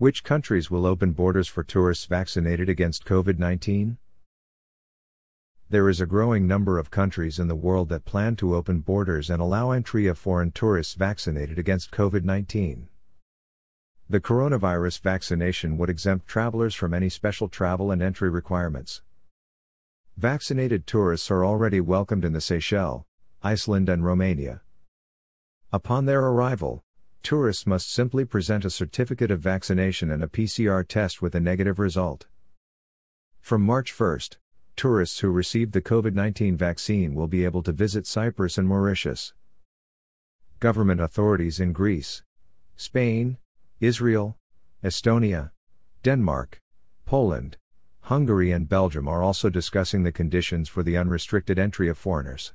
Which countries will open borders for tourists vaccinated against COVID 19? There is a growing number of countries in the world that plan to open borders and allow entry of foreign tourists vaccinated against COVID 19. The coronavirus vaccination would exempt travelers from any special travel and entry requirements. Vaccinated tourists are already welcomed in the Seychelles, Iceland, and Romania. Upon their arrival, tourists must simply present a certificate of vaccination and a PCR test with a negative result. From March 1, tourists who received the COVID 19 vaccine will be able to visit Cyprus and Mauritius. Government authorities in Greece, Spain, Israel, Estonia, Denmark, Poland, Hungary, and Belgium are also discussing the conditions for the unrestricted entry of foreigners.